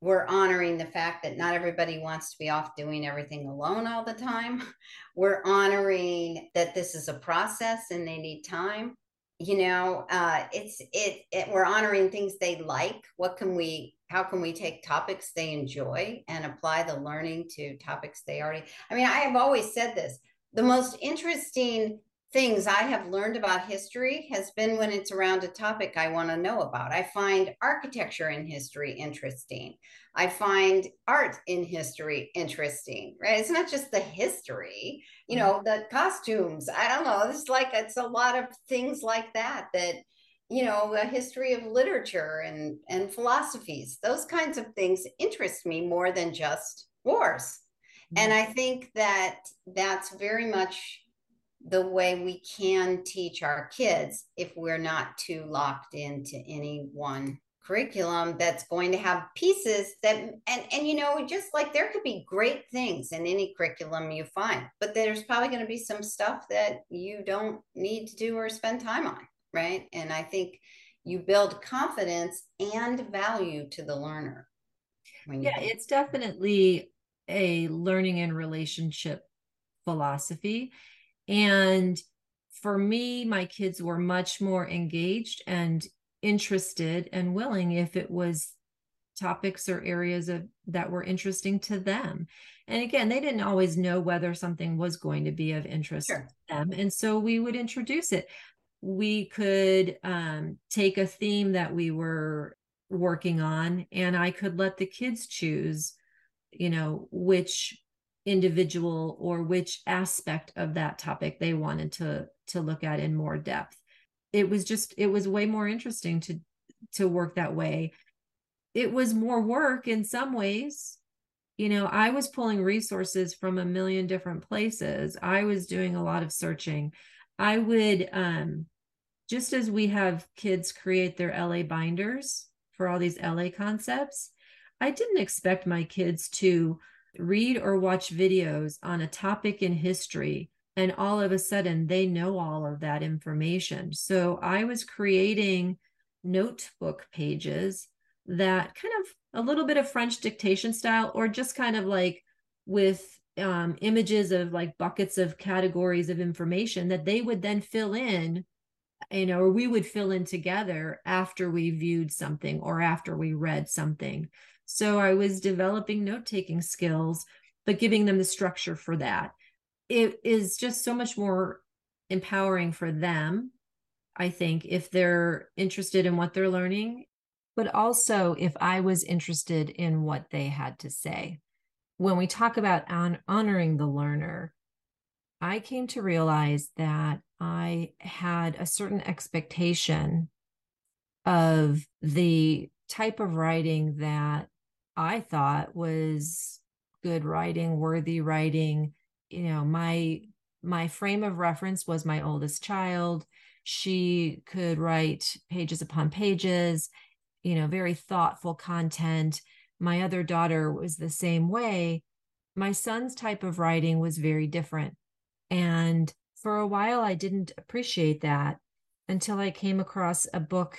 we're honoring the fact that not everybody wants to be off doing everything alone all the time. We're honoring that this is a process and they need time. You know, uh, it's it, it. We're honoring things they like. What can we? How can we take topics they enjoy and apply the learning to topics they already? I mean, I have always said this. The most interesting things I have learned about history has been when it's around a topic I want to know about. I find architecture in history interesting. I find art in history interesting, right? It's not just the history, you know, the costumes. I don't know. It's like it's a lot of things like that that you know a history of literature and and philosophies those kinds of things interest me more than just wars and mm-hmm. i think that that's very much the way we can teach our kids if we're not too locked into any one curriculum that's going to have pieces that and and you know just like there could be great things in any curriculum you find but there's probably going to be some stuff that you don't need to do or spend time on right? And i think you build confidence and value to the learner yeah it's definitely a learning and relationship philosophy and for me, my kids were much more engaged and interested and willing if it was topics or areas of that were interesting to them. And again, they didn't always know whether something was going to be of interest sure. to them. And so we would introduce it. We could um, take a theme that we were working on, and I could let the kids choose, you know, which individual or which aspect of that topic they wanted to to look at in more depth. It was just it was way more interesting to to work that way. It was more work in some ways. You know i was pulling resources from a million different places. I was doing a lot of searching. I would um just as we have kids create their la binders for all these la concepts i didn't expect my kids to read or watch videos on a topic in history and all of a sudden they know all of that information. So i was creating notebook pages that kind of a little bit of french dictation style or just kind of like with um, images of like buckets of categories of information that they would then fill in you know or we would fill in together after we viewed something or after we read something so I was developing note taking skills, but giving them the structure for that. It is just so much more empowering for them, I think, if they're interested in what they're learning, but also if I was interested in what they had to say. When we talk about on- honoring the learner, I came to realize that I had a certain expectation of the type of writing that I thought was good writing, worthy writing. You know, my my frame of reference was my oldest child. She could write pages upon pages, you know, very thoughtful content. My other daughter was the same way. My son's type of writing was very different. And for a while, I didn't appreciate that until I came across a book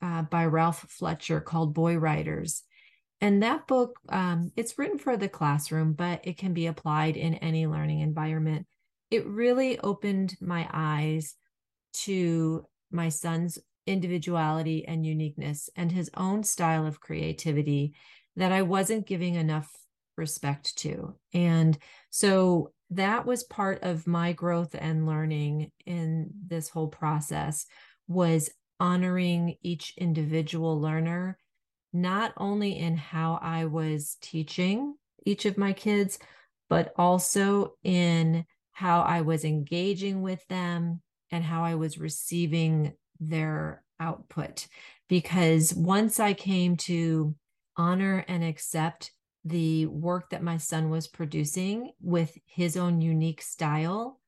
uh, by Ralph Fletcher called Boy Writers. And that book, um, it's written for the classroom, but it can be applied in any learning environment. It really opened my eyes to my son's individuality and uniqueness and his own style of creativity that I wasn't giving enough respect to. And so that was part of my growth and learning in this whole process was honoring each individual learner not only in how I was teaching each of my kids but also in how I was engaging with them and how I was receiving their output because once I came to honor and accept the work that my son was producing with his own unique style,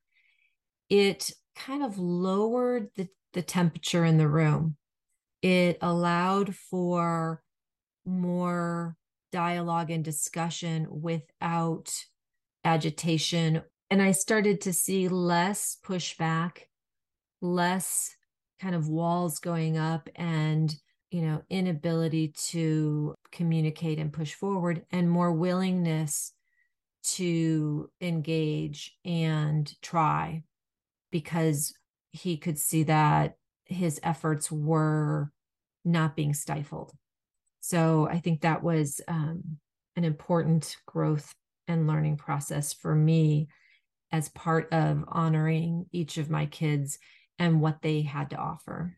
it kind of lowered the, the temperature in the room. It allowed for more dialogue and discussion without agitation. And I started to see less pushback, less kind of walls going up and you know inability to communicate and push forward and more willingness to engage and try because he could see that his efforts were not being stifled so i think that was um, an important growth and learning process for me as part of honoring each of my kids and what they had to offer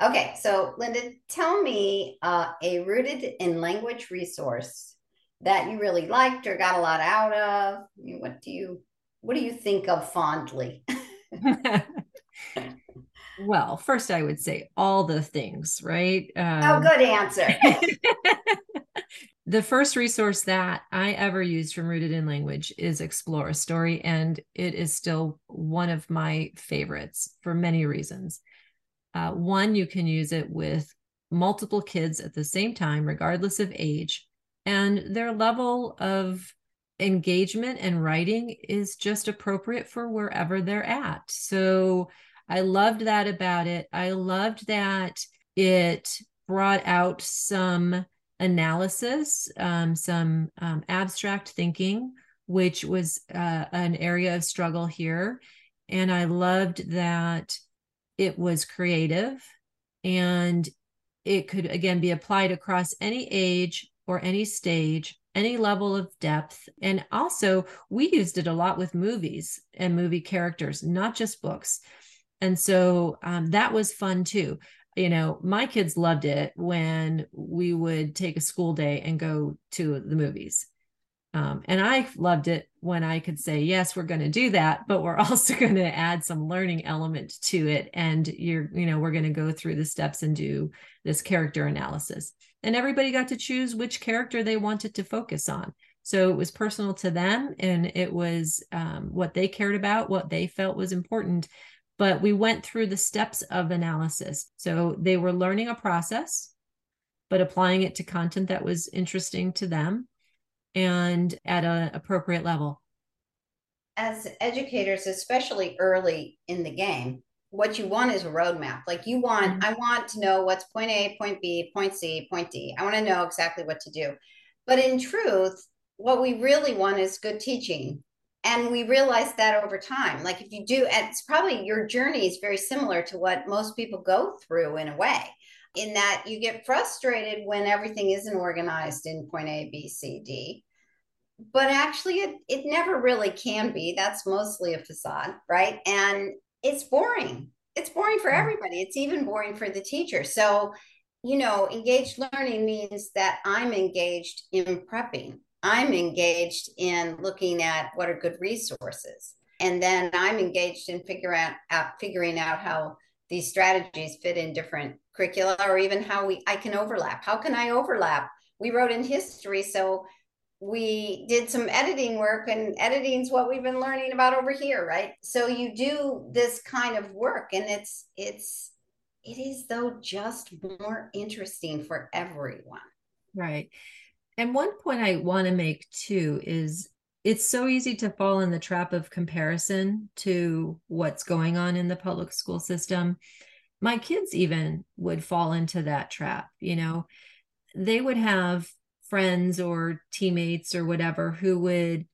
Okay, so Linda, tell me uh, a rooted in language resource that you really liked or got a lot out of. What do you what do you think of fondly? well, first I would say all the things, right? Oh, um, oh, good answer. the first resource that I ever used from Rooted in Language is Explore a Story, and it is still one of my favorites for many reasons. Uh, one, you can use it with multiple kids at the same time, regardless of age, and their level of engagement and writing is just appropriate for wherever they're at. So I loved that about it. I loved that it brought out some analysis, um, some um, abstract thinking, which was uh, an area of struggle here. And I loved that it was creative and it could again be applied across any age or any stage any level of depth and also we used it a lot with movies and movie characters not just books and so um, that was fun too you know my kids loved it when we would take a school day and go to the movies um, and I loved it when I could say, yes, we're going to do that, but we're also going to add some learning element to it. And you're, you know, we're going to go through the steps and do this character analysis. And everybody got to choose which character they wanted to focus on. So it was personal to them and it was um, what they cared about, what they felt was important. But we went through the steps of analysis. So they were learning a process, but applying it to content that was interesting to them and at an appropriate level? As educators, especially early in the game, what you want is a roadmap. Like you want, mm-hmm. I want to know what's point A, point B, point C, point D. I want to know exactly what to do. But in truth, what we really want is good teaching. And we realize that over time. Like if you do, it's probably your journey is very similar to what most people go through in a way in that you get frustrated when everything isn't organized in point A, B, C, D. But actually, it, it never really can be. That's mostly a facade, right? And it's boring. It's boring for hmm. everybody. It's even boring for the teacher. So, you know, engaged learning means that I'm engaged in prepping, I'm engaged in looking at what are good resources. And then I'm engaged in figure out, out figuring out how these strategies fit in different curricula or even how we I can overlap. How can I overlap? We wrote in history, so we did some editing work and editing is what we've been learning about over here right so you do this kind of work and it's it's it is though just more interesting for everyone right and one point i want to make too is it's so easy to fall in the trap of comparison to what's going on in the public school system. My kids even would fall into that trap you know? They would have friends or teammates or whatever who would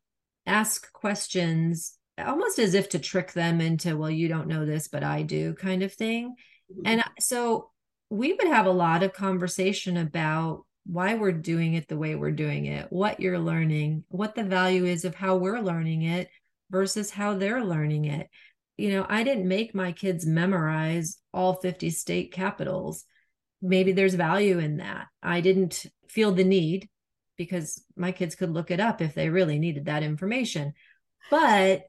ask questions almost as if to trick them into well you don't know this but i do kind of thing. Mm-hmm. and so we would have a lot of conversation about why we're doing it the way we're doing it what you're learning what the value is of how we're learning it versus how they're learning it you know i didn't make my kids memorize all 50 state capitals maybe there's value in that. I didn't feel the need because my kids could look it up if they really needed that information. But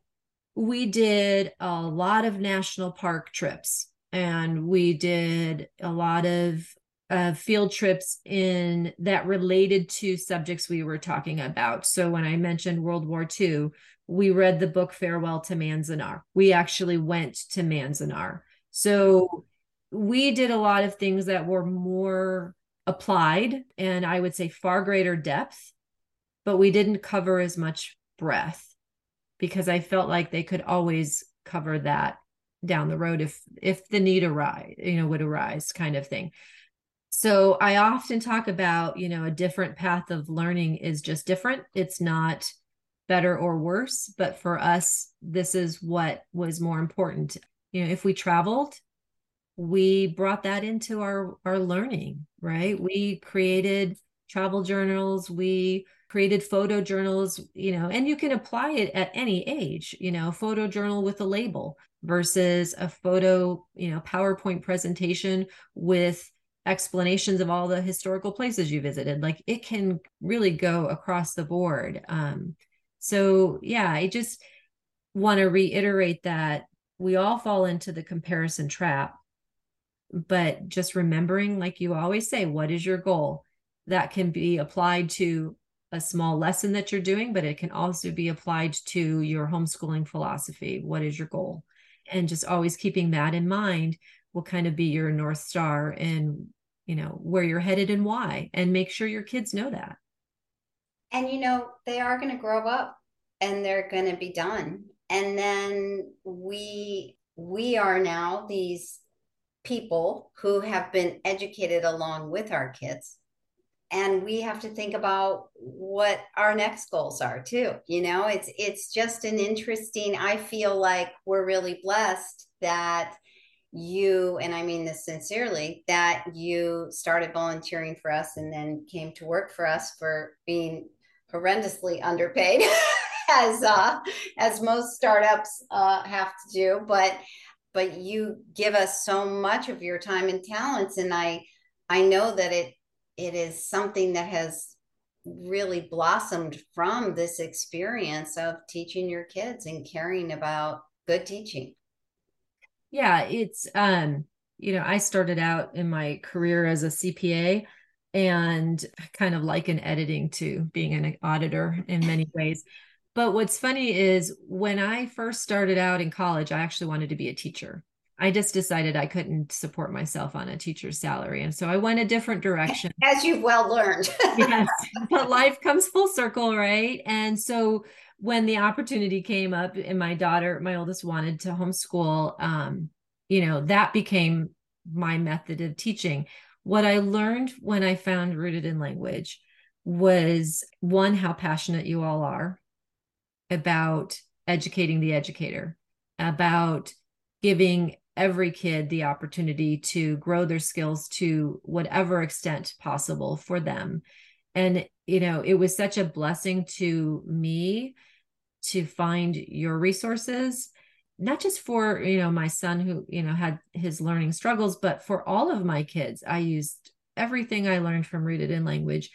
we did a lot of national park trips and we did a lot of uh, field trips in that related to subjects we were talking about. So when I mentioned World War II, we read the book Farewell to Manzanar. We actually went to Manzanar. So we did a lot of things that were more applied and I would say far greater depth, but we didn't cover as much breadth because I felt like they could always cover that down the road if if the need arise, you know, would arise kind of thing. So I often talk about, you know, a different path of learning is just different. It's not better or worse, but for us this is what was more important. You know, if we traveled, we brought that into our our learning right we created travel journals we created photo journals you know and you can apply it at any age you know photo journal with a label versus a photo you know powerpoint presentation with explanations of all the historical places you visited. Like it can really go across the board. Um so yeah i just want to reiterate that we all fall into the comparison trap but just remembering like you always say what is your goal? That can be applied to a small lesson that you're doing but it can also be applied to your homeschooling philosophy. What is your goal? And just always keeping that in mind will kind of be your north star and you know where you're headed and why and make sure your kids know that. And you know they are going to grow up and they're going to be done. And then we we are now these people who have been educated along with our kids. And we have to think about what our next goals are too you know? It's it's just an interesting i feel like we're really blessed that you and i mean this sincerely that you started volunteering for us and then came to work for us for being horrendously underpaid as uh as most startups uh have to do. But but you give us so much of your time and talents and i i know that it it is something that has really blossomed from this experience of teaching your kids and caring about good teaching yeah it's um you know i started out in my career as a cpa and kind of like an editing to being an auditor in many ways but what's funny is when I first started out in college, I actually wanted to be a teacher. I just decided I couldn't support myself on a teacher's salary. And so I went a different direction. As you've well learned. yes. But life comes full circle, right? And so when the opportunity came up and my daughter, my oldest wanted to homeschool, um, you know, that became my method of teaching. What I learned when I found rooted in language was one, how passionate you all are about educating the educator, about giving every kid the opportunity to grow their skills to whatever extent possible for them. And, you know, it was such a blessing to me to find your resources not just for you know my son who you know had his learning struggles but for all of my kids. I used everything i learned from rooted in language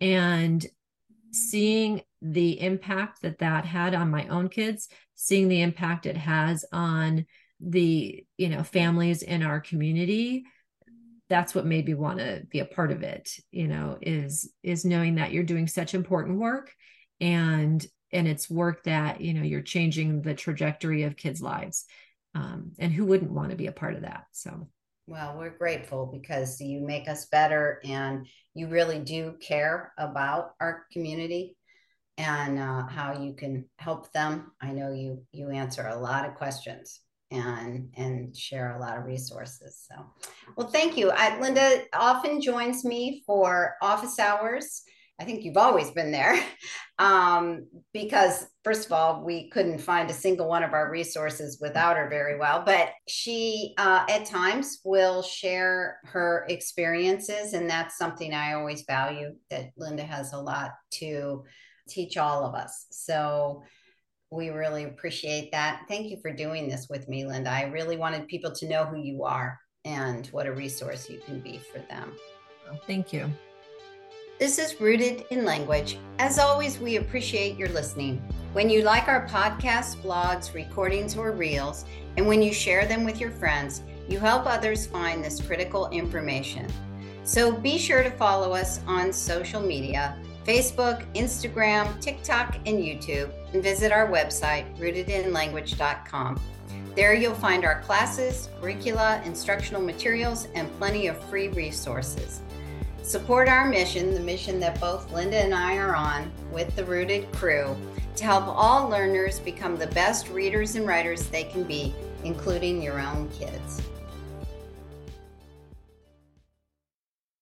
and seeing the impact that that had on my own kids seeing the impact it has on the you know families in our community that's what made me want to be a part of it you know is is knowing that you're doing such important work and and it's work that you know you're changing the trajectory of kids lives um, and who wouldn't want to be a part of that so. Well we're grateful because you make us better and you really do care about our community and uh, how you can help them. I know you you answer a lot of questions and and share a lot of resources so well thank you I, linda often joins me for office hours I think you've always been there um, because, first of all, we couldn't find a single one of our resources without her very well. But she, uh, at times, will share her experiences. And that's something I always value that Linda has a lot to teach all of us. So, we really appreciate that. Thank you for doing this with me, Linda. I really wanted people to know who you are and what a resource you can be for them. thank you. This is Rooted in Language. As always, we appreciate your listening. When you like our podcasts, blogs, recordings, or reels, and when you share them with your friends, you help others find this critical information. So be sure to follow us on social media Facebook, Instagram, TikTok, and YouTube, and visit our website, rootedinlanguage.com. There you'll find our classes, curricula, instructional materials, and plenty of free resources. Support our mission, the mission that both Linda and I are on with the Rooted crew, to help all learners become the best readers and writers they can be, including your own kids.